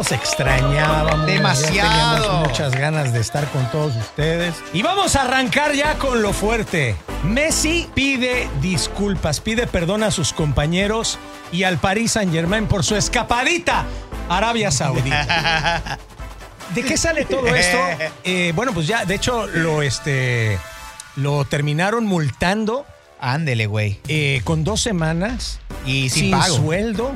los extrañábamos. Demasiado. teníamos muchas ganas de estar con todos ustedes. Y vamos a arrancar ya con lo fuerte. Messi pide disculpas, pide perdón a sus compañeros y al Paris Saint Germain por su escapadita a Arabia Saudita. ¿De qué sale todo esto? Eh, bueno, pues ya, de hecho, lo, este, lo terminaron multando Ándele, güey. eh, con dos semanas Y sin, sin pago. sueldo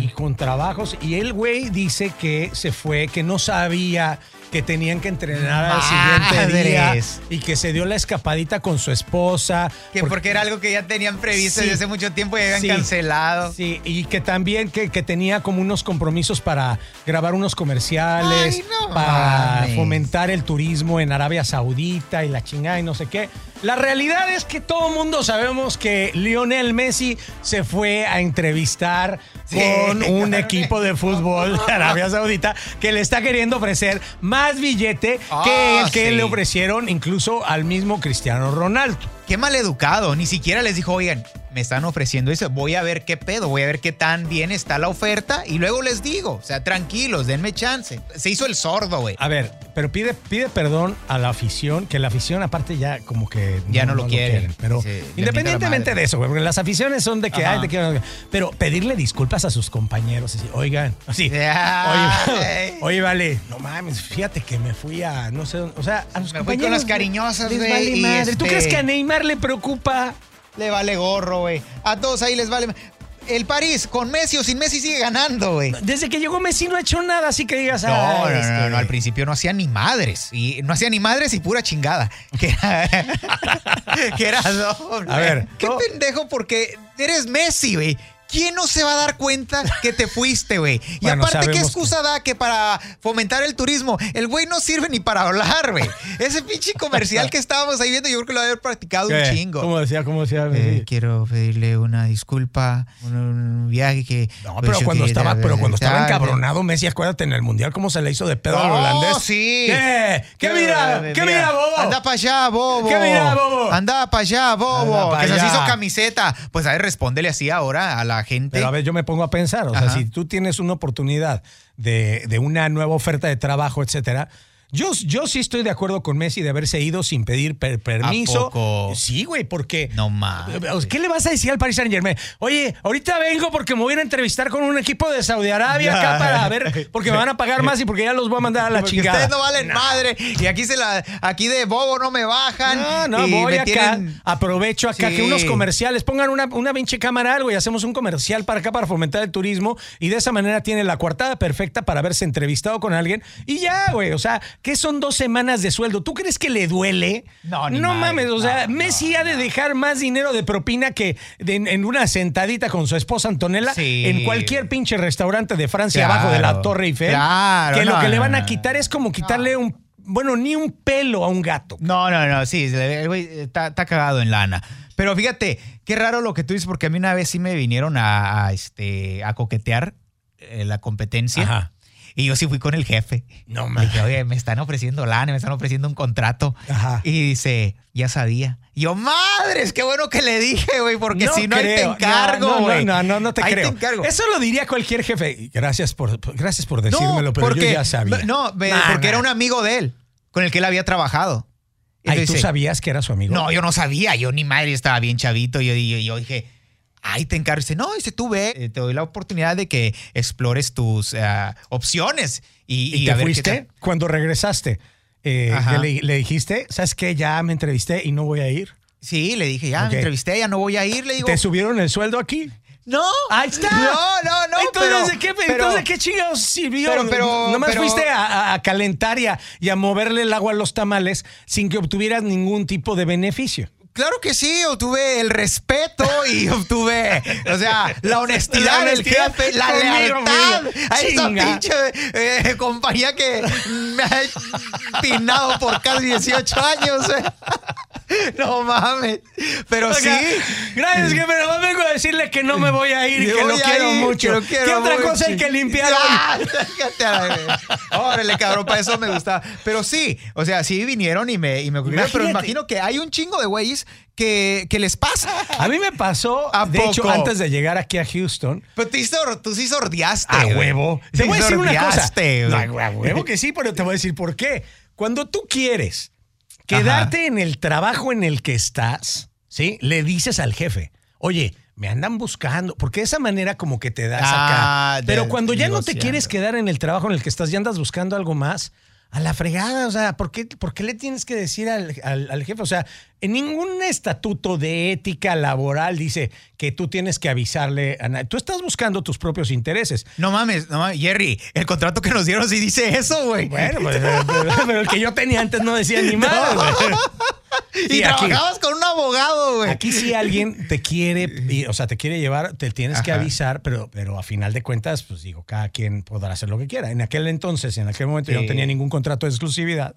y con trabajos. Y el güey dice que se fue, que no sabía que tenían que entrenar al siguiente día y que se dio la escapadita con su esposa. Que porque era algo que ya tenían previsto Sí. desde hace mucho tiempo y habían Sí. cancelado. Sí, y que también que, que tenía como unos compromisos para grabar unos comerciales, Ay, no para mames. fomentar el turismo en Arabia Saudita y la chingada y no sé qué. La realidad es que todo mundo sabemos que Lionel Messi se fue a entrevistar Sí. con un equipo de fútbol de Arabia Saudita que le está queriendo ofrecer más billete que Ah, el que sí. le ofrecieron incluso al mismo Cristiano Ronaldo. Qué mal educado. Ni siquiera les dijo, oigan, me están ofreciendo eso. Voy a ver qué pedo, voy a ver qué tan bien está la oferta y luego les digo. O sea, tranquilos, denme chance. Se hizo el sordo, güey. A ver, pero pide, pide perdón a la afición, que la afición aparte ya como que Ya no lo quieren. Pero Sí, le independientemente de eso, güey, porque las aficiones son de que, Ajá. ay, te quiero. Pero pedirle disculpas a sus compañeros, así, oigan, así. Ay. Oye, oye, vale, no mames, fíjate que me fui a, no sé, dónde, o sea, a los Me fui con compañeros las cariñosas, güey, vale. ¿Tú este- crees que a Neymar le preocupa? Le vale gorro, güey. A todos ahí les vale. El París, con Messi o sin Messi, sigue ganando, güey. Desde que llegó Messi no ha hecho nada, así que digas, No, ah, no, no, este, no, no, al principio no hacía ni madres. Y no hacía ni madres y pura chingada. Que era, que era doble. A ver, Qué pendejo porque eres Messi, güey. ¿Quién no se va a dar cuenta que te fuiste, güey? Y Bueno, aparte, ¿qué excusa da que para fomentar el turismo? El güey no sirve ni para hablar, güey. Ese pinche comercial que estábamos ahí viendo, yo creo que lo había practicado un ¿qué? chingo. ¿Cómo decía? ¿Cómo decía? Eh, quiero pedirle una disculpa, un, un viaje que... No, pero cuando estaba, pero cuando estaba encabronado Messi, acuérdate en el mundial cómo se le hizo de pedo al No, holandés. sí. ¿Qué? ¿Qué mira? ¿Qué mira, bobo? Anda para allá, bobo. ¿Qué mira, bobo? Anda para allá, bobo. Anda pa' que se hizo camiseta. Pues a ver, respóndele así ahora a la gente. Pero a ver, yo me pongo a pensar, o sea, si tú tienes una oportunidad de, de una nueva oferta de trabajo, etcétera. Yo, yo sí estoy de acuerdo con Messi de haberse ido sin pedir per- permiso. poco? Sí, güey, porque. No mames. ¿Qué le vas a decir al Paris Saint Germain? Oye, ahorita vengo porque me voy a a entrevistar con un equipo de Saudi Arabia acá para ver, porque me van a pagar más y porque ya los voy a mandar a la Porque chingada. ustedes no valen madre. Y aquí se la, aquí de bobo no me bajan. No, no, voy acá, tienen- aprovecho acá Sí. que unos comerciales, pongan una, una pinche cámara algo y hacemos un comercial para acá para fomentar el turismo y de esa manera tiene la coartada perfecta para haberse entrevistado con alguien y ya, güey, o sea, ¿qué son dos semanas de sueldo? ¿Tú crees que le duele? No, ni No madre. mames, o sea, No, Messi no, ha de dejar más dinero de propina que de- en, en una sentadita con su esposa Antonella Sí. en cualquier pinche restaurante de Francia Claro, abajo de la Torre Eiffel. claro, que lo no, que le no, van a quitar es como quitarle un, bueno, ni un pelo a un gato. No, no, no, sí, el güey está, está cagado en lana. Pero fíjate, qué raro lo que tú dices, porque a mí una vez sí me vinieron a, a, este, a coquetear eh, la competencia. Ajá. Y yo sí fui con el jefe. No mames. dije, oye, me están ofreciendo lana, me están ofreciendo un contrato. Ajá. Y dice, ya sabía. Y yo, madres, qué bueno que le dije, güey, porque si no, ahí te creo. encargo, No, no, güey. No, no, no, te Ahí creo. te encargo. Eso lo diría cualquier jefe. Gracias por, gracias por decírmelo, pero yo ya sabía. No, Nah, porque nah. era un amigo de él, con el que él había trabajado. Ay, ¿tú sabías que era su amigo? No, yo no sabía, yo ni madre, estaba bien chavito. Yo, yo, yo dije, ay, te encargo. Dice, no, dice, tú ve, eh, te doy la oportunidad de que explores tus ah, opciones. Y, ¿Y, a te ver fuiste? Cuando regresaste, eh, le, le dijiste, ¿sabes qué? Ya me entrevisté y no voy a ir. Sí, le dije, ya me entrevisté, ya no voy a ir. Le digo, ¿Te subieron el sueldo aquí? no. Ahí está. No, no, no. Entonces, pero, ¿de qué, pero- entonces, ¿qué chingados sirvió? pero- pero- Nomás fuiste a, a- a calentar y a, y a moverle el agua a los tamales sin que obtuvieras ningún tipo de beneficio. Claro que sí, obtuve el respeto y obtuve, o sea, la honestidad del jefe, la lealtad a Chinga. pinche eh, compañía que me ha pinado por casi 18 años. eh. No mames. Pero sí. Gracias, jefe. Nomás vengo a decirle que no me voy a ir que lo quiero ir, mucho. que quiero ¿Qué otra mucho. cosa hay que limpiar? Ah. Órale, cabrón, para eso me gustaba. Pero sí, o sea, sí vinieron y me, y me ocurrieron, pero imagino que hay un chingo de güeyes que, que les pasa. A mí me pasó, ¿A de hecho, antes de llegar aquí a Houston, Pero tú, tú sí sordeaste. a huevo. Te voy a decir una cosa. No, a huevo que sí, pero te voy a decir por qué. Cuando tú quieres quedarte en el trabajo en el que estás, ¿sí? Le dices al jefe, oye, me andan buscando, porque de esa manera como que te das Ah, acá. de- Pero cuando ya no te quieres quedar en el trabajo en el que estás, ya andas buscando algo más, a la fregada, o sea, ¿por qué, por qué le tienes que decir al, al- al jefe? O sea, en ningún estatuto de ética laboral dice que tú tienes que avisarle a nadie. Tú estás buscando tus propios intereses. No mames, no mames. Jerry, el contrato que nos dieron sí dice eso, güey. Bueno, pues, pero, pero- el que yo tenía antes no decía ni más. güey. y aquí- trabajabas con un abogado, güey. Aquí si alguien te quiere, o sea, te quiere llevar, te tienes que avisar, pero, pero a final de cuentas, pues digo, cada quien podrá hacer lo que quiera. En aquel entonces, en aquel momento, yo no tenía ningún contrato de exclusividad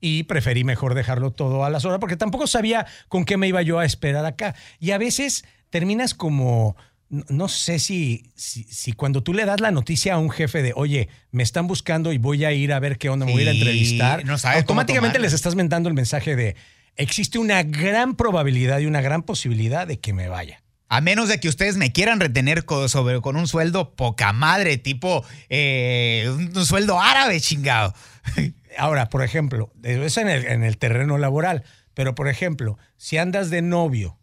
y preferí mejor dejarlo todo a las horas porque tampoco sabía con qué me iba yo a esperar acá. Y a veces terminas como... No sé si, si, si cuando tú le das la noticia a un jefe de, oye, me están buscando y voy a ir a ver qué onda, me voy a ir a entrevistar, no sabes automáticamente les estás mandando el mensaje de, existe una gran probabilidad y una gran posibilidad de que me vaya. A menos de que ustedes me quieran retener co- sobre, con un sueldo poca madre, tipo eh, un, un sueldo árabe, chingado. Ahora, por ejemplo, eso es en el, en el terreno laboral, pero por ejemplo, si andas de novio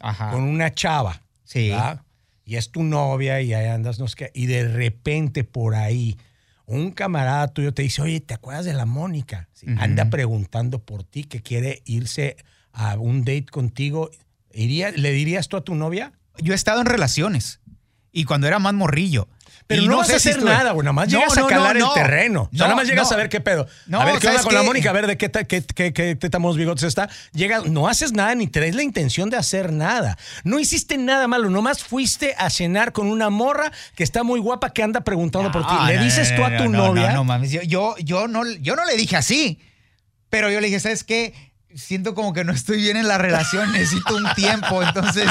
Ajá. con una chava, Sí. ¿verdad? y es tu novia y ahí andas, no sé qué, y de repente por ahí un camarada tuyo te dice, oye, ¿te acuerdas de la Mónica? Sí. Anda preguntando por ti que quiere irse a un date contigo. ¿Iría, ¿Le dirías tú a tu novia? Yo he estado en relaciones y cuando era más morrillo. Pero Y no, vas a si hacer nada, güey. Nada más No, llegas no, a calar no, no. el terreno. O sea, No, nada más llegas no. a ver qué pedo. No, a ver qué onda ¿sabes con la? Mónica, a ver de qué, ta- qué, qué, qué bigotes está. Llegas, no haces nada ni traes la intención de hacer nada. No hiciste nada malo. Nomás fuiste a cenar con una morra que está muy guapa que anda preguntando por ti. No, Le no, dices no, tú a no, tu no, novia. No, no mames. Yo, yo, yo no, yo no le dije así. Pero yo le dije, ¿sabes qué? Siento como que no estoy bien en la relación, necesito un tiempo. Entonces,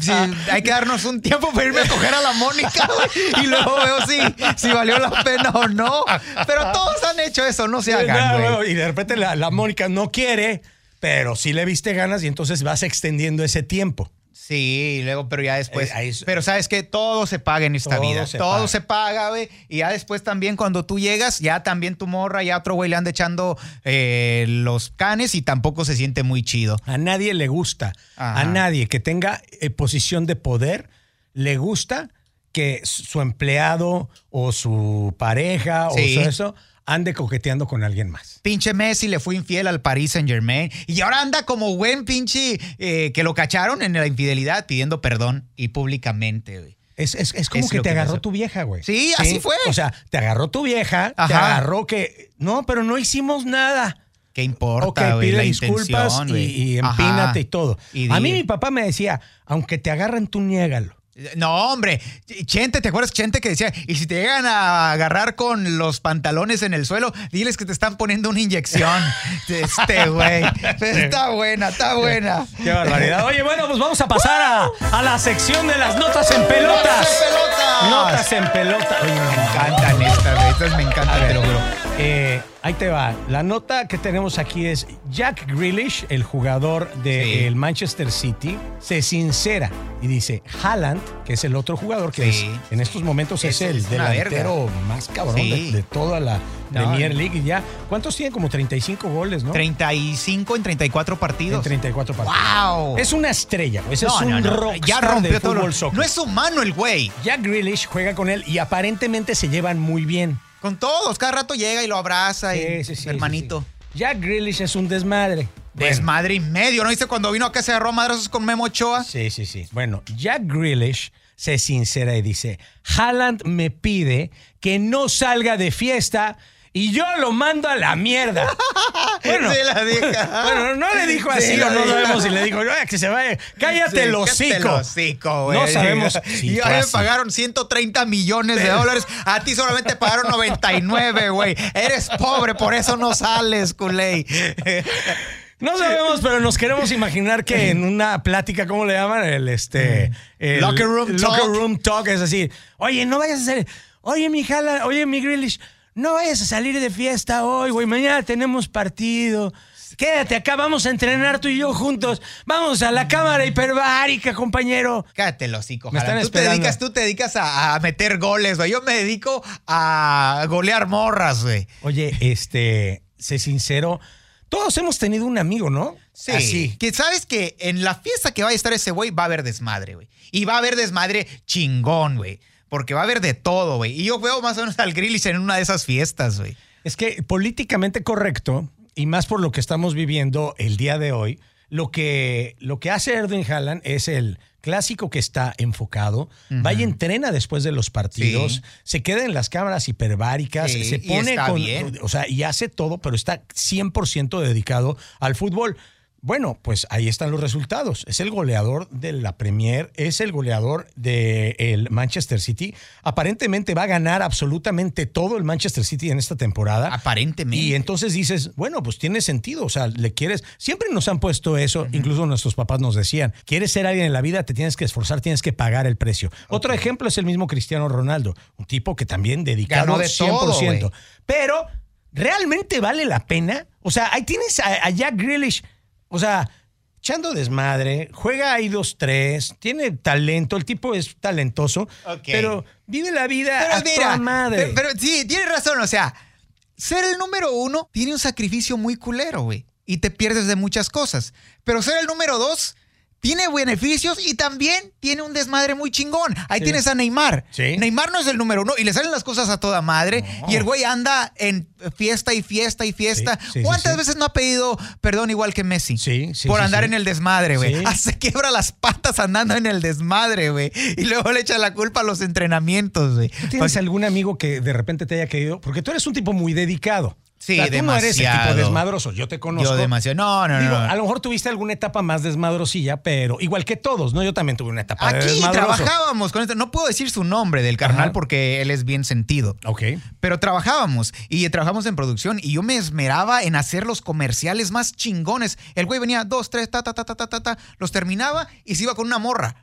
sí, hay que darnos un tiempo para irme a coger a la Mónica güey, y luego veo si, si valió la pena o no. Pero todos han hecho eso, no se hagan, no, güey. no, y de repente la, la Mónica no quiere, pero sí le viste ganas y entonces vas extendiendo ese tiempo. Sí, y luego, pero ya después. Eh, ahí pero sabes que todo se paga en esta Todo vida. se todo paga. se paga, güey. Y ya después también cuando tú llegas, ya también tu morra, ya otro güey le anda echando eh, los canes y tampoco se siente muy chido. A nadie le gusta, Ajá. a nadie que tenga eh, posición de poder, le gusta que su empleado o su pareja Sí. o su eso ande coqueteando con alguien más. Pinche Messi le fue infiel al Paris Saint Germain y ahora anda como buen pinche eh, que lo cacharon en la infidelidad pidiendo perdón y públicamente, güey. Es, es- es como Es que te que agarró tu vieja, güey. Sí, así fue. O sea, te agarró tu vieja, te agarró que. No, pero no hicimos nada. ¿Qué importa, Ok, güey? pide la disculpas y, y empínate Ajá. y todo. Y a mí mi papá me decía, aunque te agarren, tú niégalo. No, hombre. Chente, ¿te acuerdas Chente que decía? Y si te llegan a agarrar con los pantalones en el suelo, diles que te están poniendo una inyección. Este, güey. Está buena, está buena. Qué barbaridad. Oye, bueno, pues vamos a pasar a, a la sección de las notas en pelotas. pelotas! Notas en pelota. Oye, Me encantan estas, güey. Estas me encantan, te lo juro. Eh, ahí te va. La nota que tenemos aquí es Jack Grealish, el jugador del Sí. Manchester City, se sincera y dice Haaland, que es el otro jugador que Sí. es, en estos momentos es, Es- el delantero más cabrón Sí. de, de toda la No, Premier. League. Y ya, ¿cuántos tiene? Como 35 goles, ¿no? 35 en 34 en partidos. 34 partidos. ¡Wow! Es una estrella. Ese No, es un no, rockstar Ya rompió todo. fútbol soccer. No es humano el güey. Jack Grealish juega con él y aparentemente se llevan muy bien. Con todos, cada rato llega y lo abraza y Sí, sí, hermanito. sí. Jack Grealish es un desmadre. Bueno, Desmadre y medio, ¿no viste cuando vino acá se agarró madrazos con Memo Ochoa? Sí, sí, sí. Bueno, Jack Grealish se sincera y dice, Haaland me pide que no salga de fiesta y yo lo mando a la mierda. Bueno, Sí, la bueno, no le dijo Sí, así o no sabemos si le dijo, "Oye, que se vaya, cállate Sí, el hocico, güey. No sabemos si Y fue a mí me pagaron 130 millones de dólares. A ti solamente pagaron 99, güey. Eres pobre, por eso no sales, culé. No sabemos, pero nos queremos imaginar que en una plática, ¿cómo le llaman? El este. el Locker room locker talk. room talk es así. Oye, no vayas a hacer. Oye, mi jala, oye, mi Grealish, no vayas a salir de fiesta hoy, güey. Mañana tenemos partido. Quédate acá, vamos a entrenar tú y yo juntos. Vamos a la cámara hiperbárica, compañero. Cállate los hocico, Me están Tú te dedicas, tú te dedicas a, a meter goles, güey. Yo me dedico a golear morras, güey. Oye, este, sé sincero, todos hemos tenido un amigo, ¿no? Sí. Así. Que sabes que en la fiesta que vaya a estar ese güey va a haber desmadre, güey. Y va a haber desmadre chingón, güey. Porque va a haber de todo, güey. Y yo veo más o menos al Grillis en una de esas fiestas, güey. Es que políticamente correcto, y más por lo que estamos viviendo el día de hoy, lo que, lo que hace Erwin Haaland es el clásico que está enfocado, va y entrena después de los partidos, Sí. se queda en las cámaras hiperbáricas, Sí, se y pone está con, bien. o sea, y hace todo, pero está 100% dedicado al fútbol. Bueno, pues ahí están los resultados. Es el goleador de la Premier, es el goleador del Manchester City. Aparentemente va a ganar absolutamente todo el Manchester City en esta temporada. Aparentemente. Y entonces dices, bueno, pues tiene sentido. O sea, le quieres. Siempre nos han puesto eso, incluso nuestros papás nos decían: quieres ser alguien en la vida, te tienes que esforzar, tienes que pagar el precio. Otro ejemplo es el mismo Cristiano Ronaldo, un tipo que también dedicado Ganó de 100%. todo, güey. Pero, ¿realmente vale la pena? O sea, ahí tienes a, a Jack Grealish, o sea, echando desmadre, juega ahí dos, tres, tiene talento, el tipo es talentoso, pero vive la vida Pero a mira, toda madre. Pero, pero sí, tienes razón. O sea, ser el número uno tiene un sacrificio muy culero, güey. Y te pierdes de muchas cosas. Pero ser el número dos tiene beneficios y también tiene un desmadre muy chingón. Ahí Sí. tienes a Neymar. Sí. Neymar no es el número uno y le salen las cosas a toda madre. No. Y el güey anda en fiesta y fiesta y fiesta. Sí, ¿Cuántas veces no ha pedido perdón igual que Messi? Sí, sí, Por andar en el desmadre, güey. Se quiebra las patas andando en el desmadre, güey. Y luego le echa la culpa a los entrenamientos, güey. ¿Tú ¿Tienes algún amigo que de repente te haya caído? Porque tú eres un tipo muy dedicado. Sí, O sea, tú no eres el tipo demasiado. desmadroso. Yo te conozco. Yo demasiado. No, no, Digo, no. a lo mejor tuviste alguna etapa más desmadrosilla, pero igual que todos, ¿no? Yo también tuve una etapa de Aquí desmadroso. trabajábamos con esto. No puedo decir su nombre del carnal Ajá. porque él es bien sentido. Ok. Pero trabajábamos y trabajamos en producción y yo me esmeraba en hacer los comerciales más chingones. El güey venía dos, tres, ta, ta, ta, ta, ta, ta, ta, los terminaba y se iba con una morra.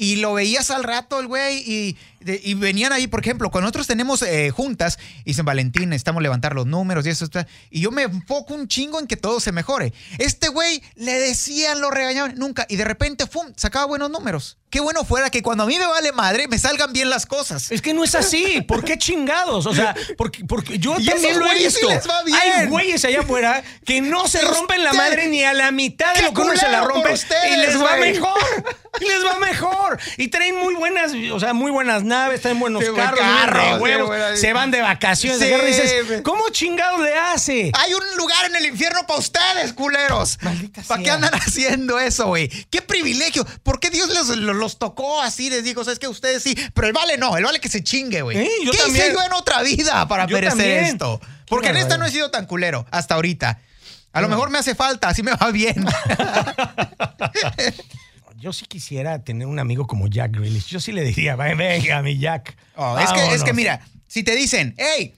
Y lo veías al rato el güey y, de- y venían ahí, por ejemplo, cuando nosotros tenemos eh, juntas, y dicen Valentín, necesitamos levantar los números y eso está. Y yo me enfoco un chingo en que todo se mejore. Este güey le decían, lo regañaban, nunca. Y de repente, ¡fum! sacaba buenos números. Qué bueno fuera que cuando a mí me vale madre, me salgan bien las cosas. Es que no es así. ¿Por qué chingados? O sea, porque, porque yo Y también lo he visto. les va bien. Hay güeyes allá afuera que no se Y rompen la madre ni a la mitad de ¡Qué lo que uno se la rompe. ustedes, y les va güey! mejor. Y les va mejor. Y traen muy buenas, o sea, muy buenas naves, traen buenos buen carros, carro, de sí, huevos, se van de vacaciones. Sí, dices. ¿cómo chingados le hace? Hay un lugar en el infierno para ustedes, culeros. Maldita ¿Para qué andan haciendo eso, güey? ¡Qué privilegio! ¿Por qué Dios los, los, tocó así? Les dijo, ¿sabes que Ustedes sí, pero el vale no, el vale que se chingue, güey. Sí, ¿Qué también. hice yo en otra vida para Yo también. esto? Porque en esta no he sido tan culero hasta ahorita. A lo mejor me hace falta, así me va bien. Yo sí quisiera tener un amigo como Jack Grealish. Yo sí le diría, "Ven, venga, mi Jack. Oh, es, que, es que Vámonos". mira, si te dicen, hey,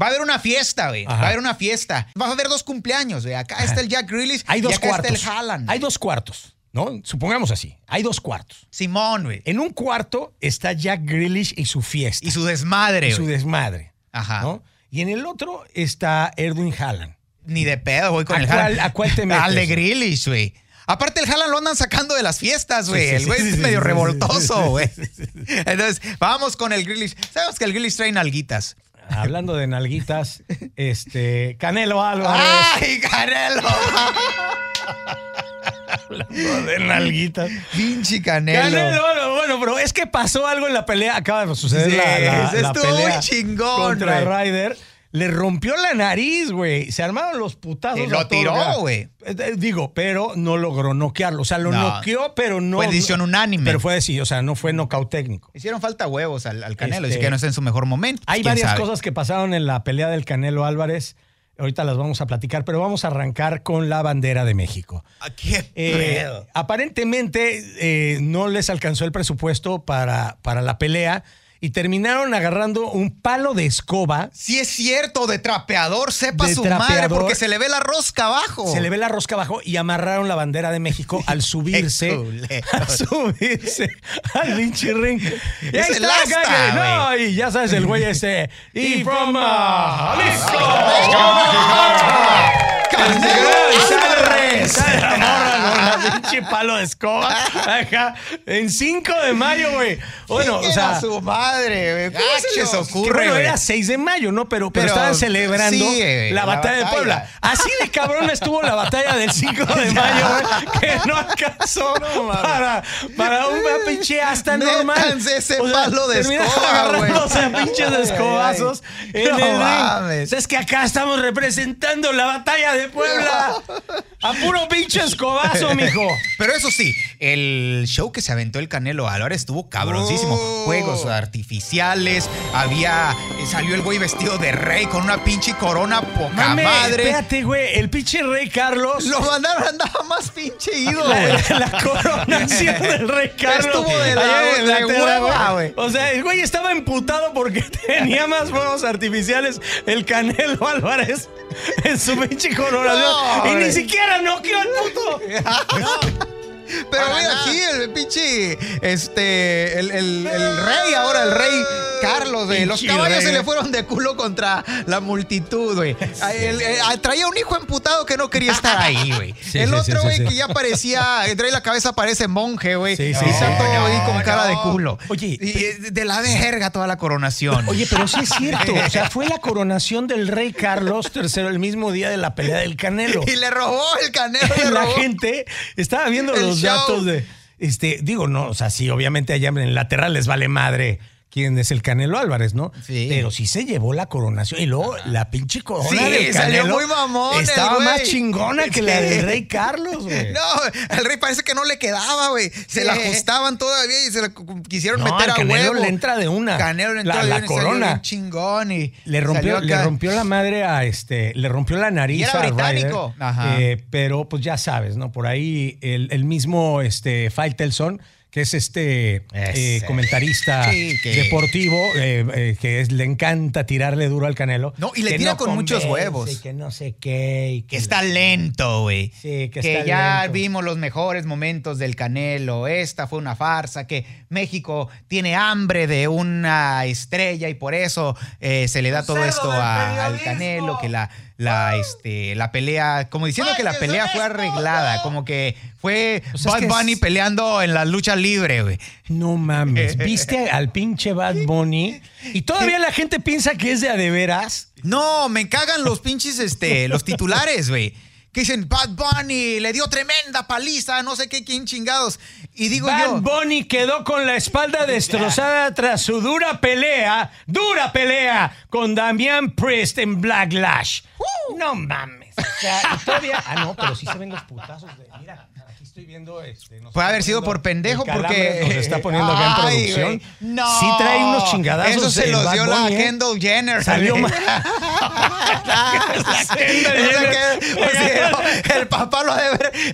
va a haber una fiesta, güey. Va a haber una fiesta. Va a haber dos cumpleaños, güey. Acá está el Jack Grealish Hay y dos acá cuartos. está el Haaland. Hay dos cuartos, ¿no? Supongamos así. Hay dos cuartos. Simón, güey. En un cuarto está Jack Grealish y su fiesta. Y su desmadre, y su güey. desmadre. Ajá. ¿no? Y en el otro está Erwin Haaland. Ni de pedo, güey, con ¿A el cuál- Haaland. a cuál te metes? Al de Grealish, güey. Aparte, el Haaland lo andan sacando de las fiestas, güey. Sí, sí, el güey sí, es sí, medio revoltoso, sí, güey. sí, sí, Entonces, vamos con el Grealish. Sabemos que el Grealish trae nalguitas. Hablando de nalguitas, este Canelo Álvarez. ¡Ay, Canelo! Hablando de nalguitas. Pinche Canelo. Canelo, bueno, pero es que pasó algo en la pelea. Acaba de suceder Sí, la, la- la estuvo pelea muy chingón, contra güey. Ryder. Le rompió la nariz, güey. Se armaron los putazos. Y lo tiró, güey. Eh, eh, Digo, pero no logró noquearlo. O sea, lo No. noqueó, pero no. Fue decisión unánime. Pero fue decir, o sea, no fue nocaut técnico. Hicieron falta huevos al, al Canelo. Este, que no está en su mejor momento. Hay ¿Quién varias sabe? cosas que pasaron en la pelea del Canelo Álvarez. Ahorita las vamos a platicar, pero vamos a arrancar con la bandera de México. Ah, ¿Qué Eh, aparentemente eh, no les alcanzó el presupuesto para, para la pelea y terminaron agarrando un palo de escoba. Sí es cierto, de trapeador, sepa De su madre, porque se le ve la rosca abajo. Se le ve la rosca abajo y amarraron la bandera de México al subirse. culero. a subirse al pinche ring. Y ahí Es el está, asta, No, y ya sabes, el güey este. Y from uh, Jalisco. ¡Canelo Y sale- Álvarez! pinche palo de escoba. Acá, en 5 de mayo, güey. Bueno, o sea. su madre, güey. ¿Cómo se les ocurre, bueno, era 6 de mayo, ¿no? Pero, pero, Pero, estaban celebrando sí, la, la batalla de. Puebla. Así de cabrón estuvo la batalla del 5 de mayo, güey, que no alcanzó para, para un pinche hasta normal. Ese palo de escoba, agarrándose a pinches escobazos en No el ring. mames. O sea, Es que acá estamos representando la batalla de Puebla. A puro pinche escobazo, mijo. Pero eso sí, el show que se aventó el Canelo Álvarez estuvo cabroncísimo. Oh. Juegos artificiales, había. Salió el güey vestido de rey con una pinche corona poca Mame, madre. espérate, güey. El pinche rey Carlos. Lo mandaron, andaba más pinche ido, La, güey. la coronación del rey Carlos. Estuvo de la- allá en de Inglaterra, hueva, güey. O sea, el güey estaba emputado porque tenía más fuegos artificiales el Canelo Álvarez en su pinche coronación. No, y ni siquiera noqueó al puto. Pero Para mira nada. aquí el pinche, este, el, el- el rey ahora, el rey Carlos, güey. Los Pinche caballos rey. se le fueron de culo contra la multitud, güey. El- el- ah, traía un hijo emputado que no quería estar ahí, güey. Sí, el sí, otro, sí, güey, sí, que ya parecía, trae la cabeza, parece monje, güey. Sí, sí, y sí. está todo No, ahí con cara de culo. Oye, y, eh, de la verga toda la coronación. Oye, pero sí es cierto. O sea, fue la coronación del rey Carlos III el mismo día de la pelea del Canelo. y le robó el canelo, le la robó. gente estaba viendo El los show. datos de. Este, digo, no, o sea, sí, obviamente allá en Lateral les vale madre quién es el Canelo Álvarez, ¿no? Sí. Pero sí se llevó la coronación. Y luego la pinche corona Sí, del salió Canelo muy mamón Estaba más chingona que la del rey Carlos, güey. No, el rey parece que no le quedaba, güey. Se la ajustaban todavía y se la quisieron No, meter al a Canelo huevo. le entra de una. Canelo le entró La- de la una corona. chingón y Le rompió, le rompió la madre a este, le rompió la nariz Y era a Ryder. británico. Ajá. Eh, pero pues ya sabes, ¿no? Por ahí el, el mismo este, Faitelson, que es este eh, comentarista Sí, que- deportivo, eh, eh, que es- le encanta tirarle duro al Canelo. No, y le que tira con muchos huevos. y que no sé qué. y Que está lento, güey. Sí, que está ya lento. vimos los mejores momentos del Canelo. Esta fue una farsa. Que México tiene hambre de una estrella y por eso eh, se le da todo esto a- al. Canelo. Que la, la, este, la pelea, como diciendo que la ¡Ay, qué pelea fue arreglada. Como que fue O sea, es Bad es- Bunny peleando en la lucha libre, güey. No mames, viste al pinche Bad Bunny y todavía la gente piensa que es de a de veras. No, me cagan los pinches, este, los titulares, güey. Que dicen, Bad Bunny le dio tremenda paliza, no sé qué, quién chingados. Y digo Bad yo, Bunny quedó con la espalda destrozada tras su dura pelea, dura pelea con Damian Priest en Black Lash. No mames. O sea, todavía. Ah, no, pero sí se ven los putazos de. Mira, estoy viendo este. nos Puede haber sido por pendejo porque... Nos está poniendo acá en producción. güey, No. Sí trae unos chingadazos. Eso se los dio la ¿eh? Kendall Jenner. Salió mal. El papá lo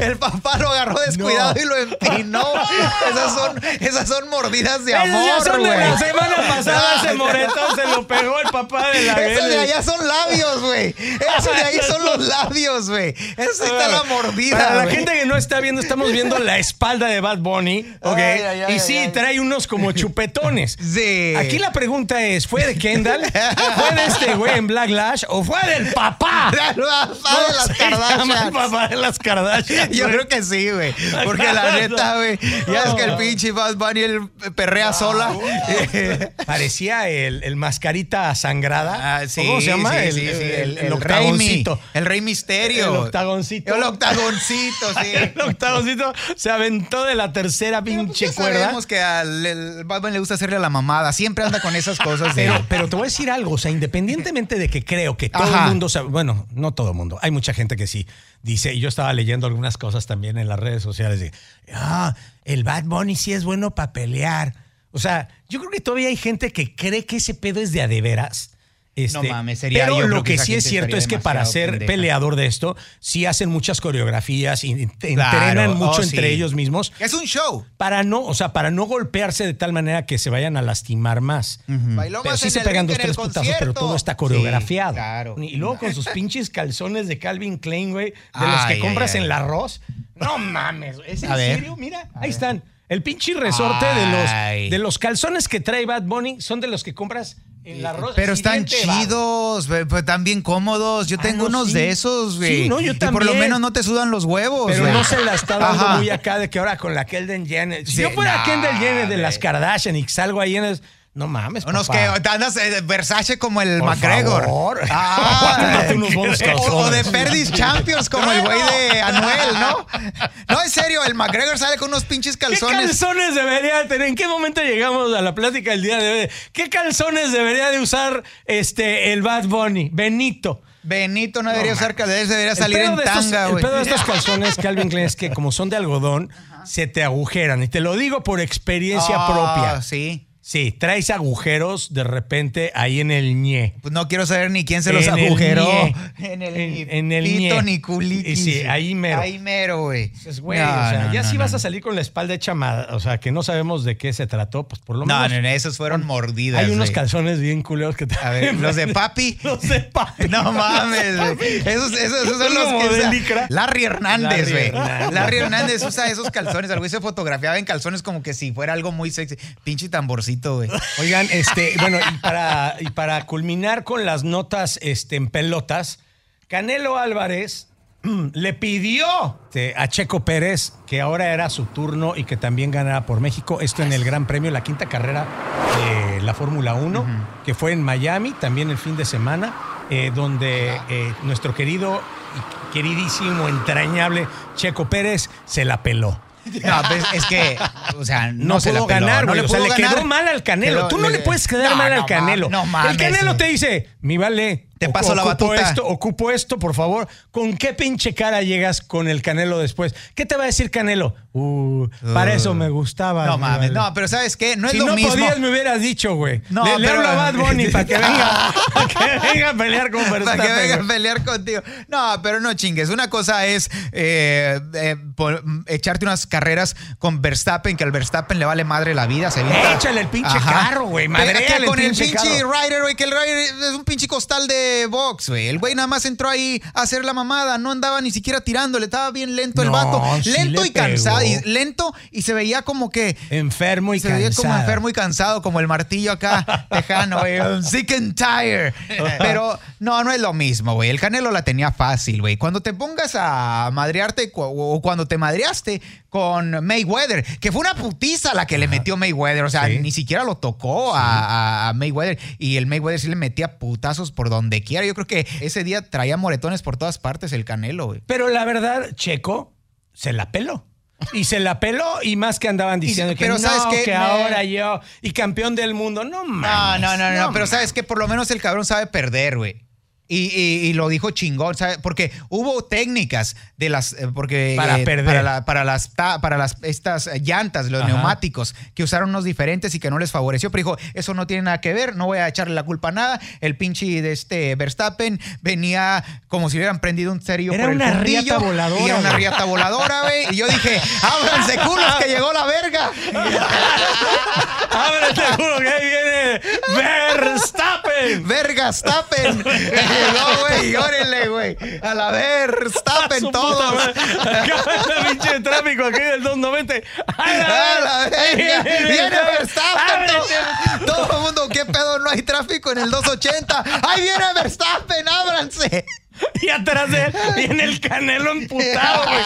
el papá lo agarró descuidado No. y lo empinó. esas son, esas son mordidas de Esas ya amor, son de la semana pasada. Ese moretón se lo pegó el papá de la Esos de allá son labios, güey. Esos de ahí son los labios, güey. Eso está la mordida. Para la gente que no está viendo, estamos viendo la espalda de Bad Bunny, ¿ok? Ay, ay, ay, y sí, trae unos como chupetones. Sí. Aquí la pregunta es, ¿fue de Kendall? ¿Fue de este güey en Black Lash? ¿O fue del papá? El papá de las ¿Cómo se llama Kardashians. el papá de las Kardashian. Yo creo que sí, güey. Porque la neta, güey, ya es que el pinche Bad Bunny él perrea sola. Parecía el, el mascarita sangrada. Ah, sí, ¿Cómo se llama? sí, el, sí, el, el Rey octagoncito. el Rey Misterio. El octagoncito. El octagoncito, sí. El octagoncito se aventó de la tercera pinche Ya cuerda. sabemos que al el Bad Bunny le gusta hacerle la mamada. Siempre anda con esas cosas de... Pero, pero te voy a decir algo, o sea, independientemente de que creo que todo Ajá. el mundo sabe, bueno, no todo el mundo, hay mucha gente que sí dice, y yo estaba leyendo algunas cosas también en las redes sociales de, ah, el Bad Bunny sí es bueno para pelear. O sea, yo creo que todavía hay gente que cree que ese pedo es de a de veras. Este, No mames, sería- pero yo lo que sí es cierto es que para ser pendeja. peleador de esto, sí hacen muchas coreografías y Claro, entrenan mucho oh, entre sí. ellos mismos Es un show. para no, o sea, para no golpearse de tal manera que se vayan a lastimar más. Pero sí en se el pegan dos, tres putazos, pero todo está Sí, coreografiado. claro. Y luego con sus pinches calzones de Calvin Klein, güey, de los Ay, que compras en el arroz. No mames, ¿es en A ver. serio? Mira, ahí están. El pinche resorte de los, de los calzones que trae Bad Bunny son de los que compras en. Pero están chidos, güey, pues, están bien cómodos. Yo Ah, tengo no, unos sí. de esos, güey. Sí, no, yo Y por lo también. menos no te sudan los huevos, Pero no se la está dando Ajá. muy acá de que ahora con la Kendall Jenner. Si Sí, yo fuera no, Kendall Jenner de las. Kardashian y salgo ahí en el... No mames, Unos papá. que andas eh, Versace como el Por McGregor. favor. Ah, unos o, o de calzones. Perdis Champions como el güey de Anuel, ¿no? No, en serio, el McGregor sale con unos pinches ¿Qué calzones. calzones debería tener? ¿En qué momento llegamos a la plática el día de hoy? ¿Qué calzones debería de usar este el Bad Bunny? Benito. Benito no debería usar calzones, debería El salir en de tanga, El güey. pedo de estos calzones, Calvin Klein, es que como son de algodón, se te agujeran. Y te lo digo por experiencia Ah, propia. Sí. Sí, traes agujeros de repente ahí en el ñe. Pues no quiero saber ni quién se los En el agujeró. ñe. En el, En- ni en el pito ñe. ni culitis. Y sí, ahí mero. Ahí mero, güey. Dices, güey, No, o sea, no, ya no, si no, vas a salir con la espalda hecha, o sea, que no sabemos de qué se trató, pues por lo No, menos. no, no, esos fueron mordidas. hay unos calzones bien culeros que te A ver, los de papi. Los de papi. No mames, güey. Esos, esos, esos son los que de usa licra. Larry Hernández, Larry güey. Hernández. Larry Hernández usa esos calzones. El güey se fotografiaba en calzones como que si fuera algo muy sexy. Pinche tamborcito, güey. Oigan, este, bueno, y para, y para culminar con las notas este, en pelotas, Canelo Álvarez mm, le pidió este, a Checo Pérez que ahora era su turno y que también ganara por México. Esto en el Gran Premio, la quinta carrera de la Fórmula 1, que fue en Miami, también el fin de semana, eh, donde eh, nuestro querido queridísimo, entrañable Checo Pérez se la peló. No, pues es que, o sea, no, No, se la pudo peló, ganar, no güey. o sea, le ganar. quedó mal al Canelo. Tú no le, puedes quedar No, mal al Canelo. el Canelo te dice, mi vale. Te paso la ocupo batuta. Esto, ocupo esto, por favor. ¿Con qué pinche cara llegas con el Canelo después? ¿Qué te va a decir Canelo? Uh, para eso me gustaba. No mames, vale. no, pero ¿sabes qué? No es si lo no mismo. podías, me hubieras dicho, güey. No, le, le pero- hablo a Bad Bunny para que venga, para que venga a pelear con Para que Verstappen. venga a pelear contigo. No, pero no chingues. Una cosa es eh, eh, por- echarte unas carreras con Verstappen, que al Verstappen le vale madre la vida. Se avienta- Échale el pinche Ajá. carro, güey, el con el pinche pinche carro. rider, güey, que el rider es un pinche costal de box, güey. El güey nada más entró ahí a hacer la mamada. No andaba ni siquiera tirándole. Estaba bien lento el No, vato. lento le y cansado. Y lento y se veía como que Enfermo y se veía como cansado. enfermo y cansado, como el martillo acá tejano, güey. Sick and tired. Pero no, no es lo mismo, güey. El Canelo la tenía fácil, güey. Cuando te pongas a madrearte o cuando te madreaste con Mayweather, que fue una putiza la que le metió Mayweather. O sea, Sí. ni siquiera lo tocó a- a Mayweather. Y el Mayweather sí le metía putazos por donde quiera. Yo creo que ese día traía moretones por todas partes el Canelo, güey. Pero la verdad, Checo se la peló. Y se la peló y más que andaban diciendo Y- que pero no, ¿sabes qué? que ahora yo y campeón del mundo. No No, mames. no, no, no, pero sabes que por lo menos el cabrón sabe perder, güey. Y, y- y lo dijo chingón, ¿sabe? Porque hubo técnicas de las. eh, porque, Para eh, perder. Para, la- para las, ta- para las estas eh, llantas, los Ajá. neumáticos, que usaron unos diferentes y que no les favoreció. Pero dijo, eso no tiene nada que ver, no voy a echarle la culpa a nada. El pinche de este Verstappen venía como si hubieran prendido un serio Era por el una fundillo, riata voladora, era una riata voladora, güey. Y yo dije, ábranse culos que llegó la verga. Ábrete, juro que ahí viene Verstappen. Vergastappen. Llegó, güey, órale, güey. A la Su Verstappen puta todos. Acaba pinche tráfico aquí del 290. ¡A A la verga. Viene Verstappen. Todo, todo el mundo, ¿qué pedo? No hay tráfico en el 280. ¡Ahí viene Verstappen! ¡Ábranse! Y atrás de él viene el canelo emputado, güey.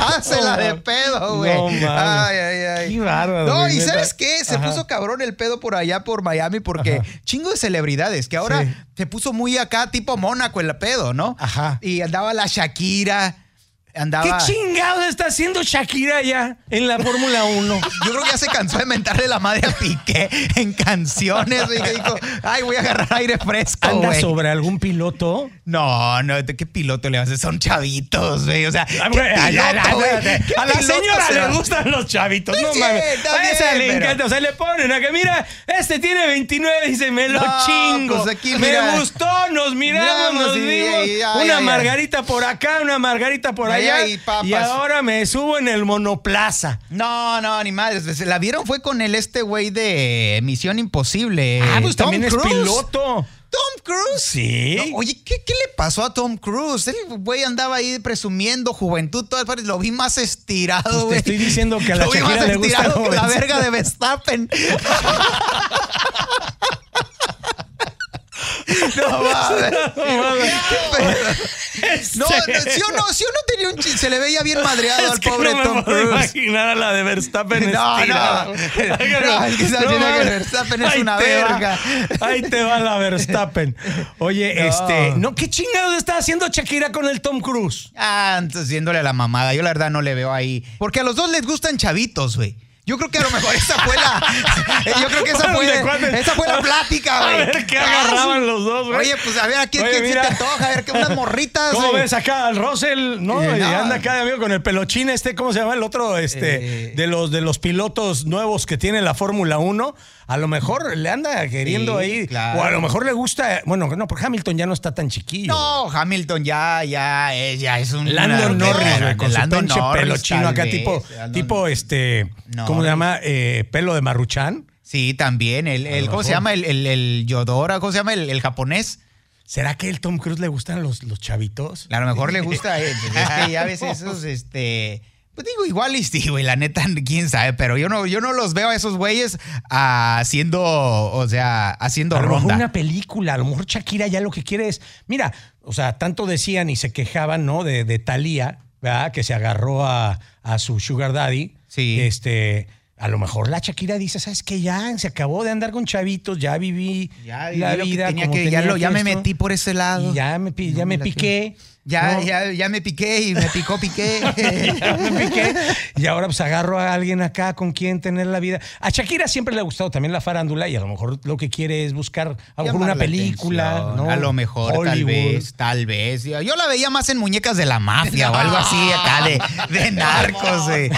Hácela de pedo, güey. No ay, ay, ay. Qué bárbaro, No, güey, y neta. ¿sabes qué? Se Ajá. puso cabrón el pedo por allá, por Miami, porque chingo de celebridades, que ahora Sí. se puso muy acá, tipo Mónaco el pedo, ¿no? Ajá. Y andaba la Shakira. Andaba. ¿Qué chingados está haciendo Shakira ya en la Fórmula 1? Yo creo que ya se cansó de mentarle la madre a Piqué en canciones, güey. que dijo, ay, voy a agarrar aire fresco, ¿Anda sobre algún piloto? No, no, ¿de qué piloto le vas a hacer? Son chavitos, güey. O sea, ¿qué Ah, güey, a, la- a- a- ¿Qué la señora se le gustan los chavitos, no Sí, mames. A esa bien, le pero- encanta. O sea, le ponen a que, mira, este tiene 29 y dice, me lo No, chingo. pues aquí, me gustó, nos miramos, Miramos nos y- vimos. y- una margarita por acá, una margarita por Ay, allá. ay, papas. y ahora me subo en el monoplaza. No, no, ni madres. La vieron fue con el este güey de Misión Imposible. Ah, pues Tom también es piloto. Tom Cruise. Sí. No, oye, ¿qué, qué le pasó a Tom Cruise? El güey andaba ahí presumiendo juventud, todas partes. Lo vi más estirado, Pues te güey. estoy diciendo que a la Lo vi más le gusta estirado que la verga de Verstappen. no mames. No, mames. No, Este- si uno, si uno tenía un chiste, se le veía bien madreado al que pobre no me Tom puedo Cruise. imaginar a la de Verstappen No, estirada. no. Ay, No, es que está diciendo que mames. Verstappen es Ahí una te va. verga. Ahí te va la Verstappen. Oye, No. este, no, ¿qué chingados está haciendo Shakira con el Tom Cruise? Ah, entonces yéndole a la mamada. Yo la verdad no le veo ahí. Porque a los dos les gustan chavitos, güey. Yo creo que a lo mejor esa fue la. Yo creo que esa fue, esa fue la plática, A güey. ver qué agarraban los dos, güey. Oye, pues a ver, ¿a quién, Oye, quién se te antoja? A ver, que unas morritas. ¿Cómo güey. ves acá al Russell? No, Eh, no. anda acá de amigo con el pelochín este, ¿cómo se llama? El otro, este, Eh. de los de los pilotos nuevos que tiene la Fórmula 1. A lo mejor le anda queriendo Sí, ahí. claro. O a lo mejor le gusta. Bueno, no, porque Hamilton ya no está tan chiquillo. No, Hamilton ya, ya, es, ya es un. Landon una- Norris, güey, con su Landon pinche Norris, pelo chino acá, vez. tipo, tipo este, ¿cómo se llama? Eh, pelo de maruchan. Sí, también. El, el- ¿Cómo se llama? El, el, el Yodora, ¿cómo se llama? El, el japonés. ¿Será que el Tom Cruise le gustan los, los chavitos? A lo mejor le gusta a él. Es que ya ves esos, este. Pues digo, igual y sí, güey, la neta, quién sabe, pero yo no, yo no los veo a esos güeyes haciendo, o sea, haciendo A lo mejor una película, a lo mejor Shakira ya lo que quiere es, mira, o sea, tanto decían y se quejaban, ¿no? De, de Thalía, ¿verdad? Que se agarró a, a su sugar daddy. Sí. Este, a lo mejor la Shakira dice, ¿sabes qué? Ya se acabó de andar con chavitos, ya viví Ya, la vi lo que vida tenía como que, ya, tenía lo, ya me metí por ese lado. y ya me, No ya me piqué. Ya, ¿no? ya, ya me piqué y me picó piqué. Ya me piqué. Y ahora pues agarro a alguien acá con quien tener la vida. A Shakira siempre le ha gustado también la farándula y a lo mejor lo que quiere es buscar a lo mejor una la película. A lo mejor, tal vez, tal vez. Yo la veía más en muñecas de la mafia o algo así acá de, de narcos, güey.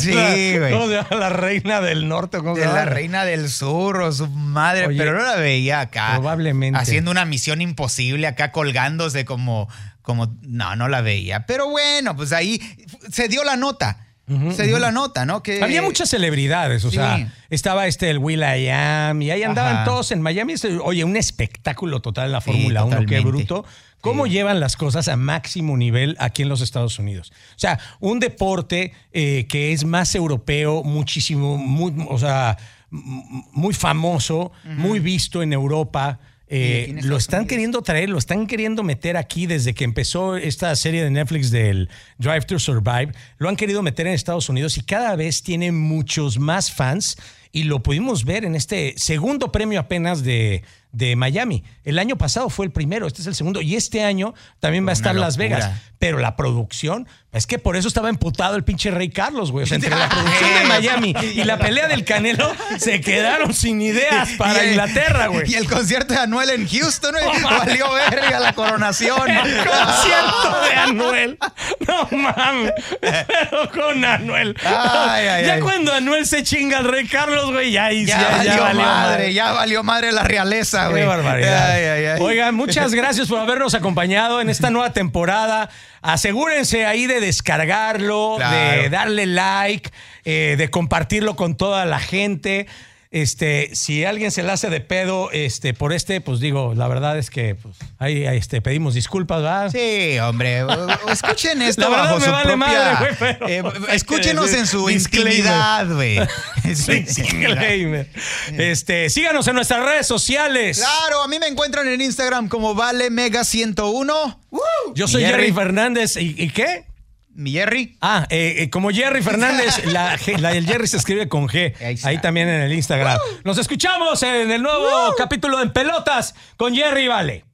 Sí, güey. ¿Cómo se llama? La reina del norte. ¿cómo se De la reina del sur o su madre, Oye, pero no la veía acá. probablemente. Haciendo una misión imposible acá colgándose como, como, no, no la veía. Pero bueno, pues ahí se dio la nota. se dio la nota, ¿no? Que Había muchas celebridades, o Sí. sea, estaba este el Will I Am y ahí andaban Ajá. todos en Miami. Oye, un espectáculo total en la Sí, Fórmula 1, qué bruto. ¿Cómo llevan las cosas a máximo nivel aquí en los Estados Unidos? O sea, un deporte eh, que es más europeo, muchísimo, muy, o sea, muy famoso, muy visto en Europa. Eh, lo están queriendo traer, lo están queriendo meter aquí desde que empezó esta serie de Netflix del Drive to Survive. Lo han querido meter en Estados Unidos y cada vez tiene muchos más fans. Y lo pudimos ver en este segundo premio apenas de, de Miami. El año pasado fue el primero, este es el segundo. Y este año también va a estar Las. Vegas. Pero la producción, es que por eso estaba emputado el pinche Rey Carlos, güey. O sea, entre la producción de Miami y la pelea del Canelo, se quedaron sin ideas para el- Inglaterra, güey. Y el concierto de Anuel en Houston, güey, valió verga la coronación. El concierto de Anuel. No mames. Pero con Anuel. Ay, ay, ya ay. cuando Anuel se chinga al rey Carlos, güey, ya, ahí- Ya, ya, ya valió madre, ya valió madre la realeza, Qué güey. barbaridad. Ay, ay, ay. Oigan, muchas gracias por habernos acompañado en esta nueva temporada. Asegúrense ahí de descargarlo, Claro. de darle like, eh, de compartirlo con toda la gente. Este, si alguien se le hace de pedo este, por este, pues digo, la verdad es que pues, ahí, ahí, este, pedimos disculpas, ¿verdad? Sí, hombre. Escuchen esto La bajo me su vale propia. madre, güey, pero eh, que escúchenos en su intimidad, güey. Este, síganos en nuestras redes sociales. Claro, a mí me encuentran en Instagram como Vale Mega 101. Yo soy Jerry. Fernández. ¿Y, y qué? Mi Jerry. Ah, eh, eh, como Jerry Fernández, la, G- la del Jerry se escribe con G. Ahí está. También en el Instagram. Nos escuchamos en el nuevo capítulo de En Pelotas con Jerry Vale.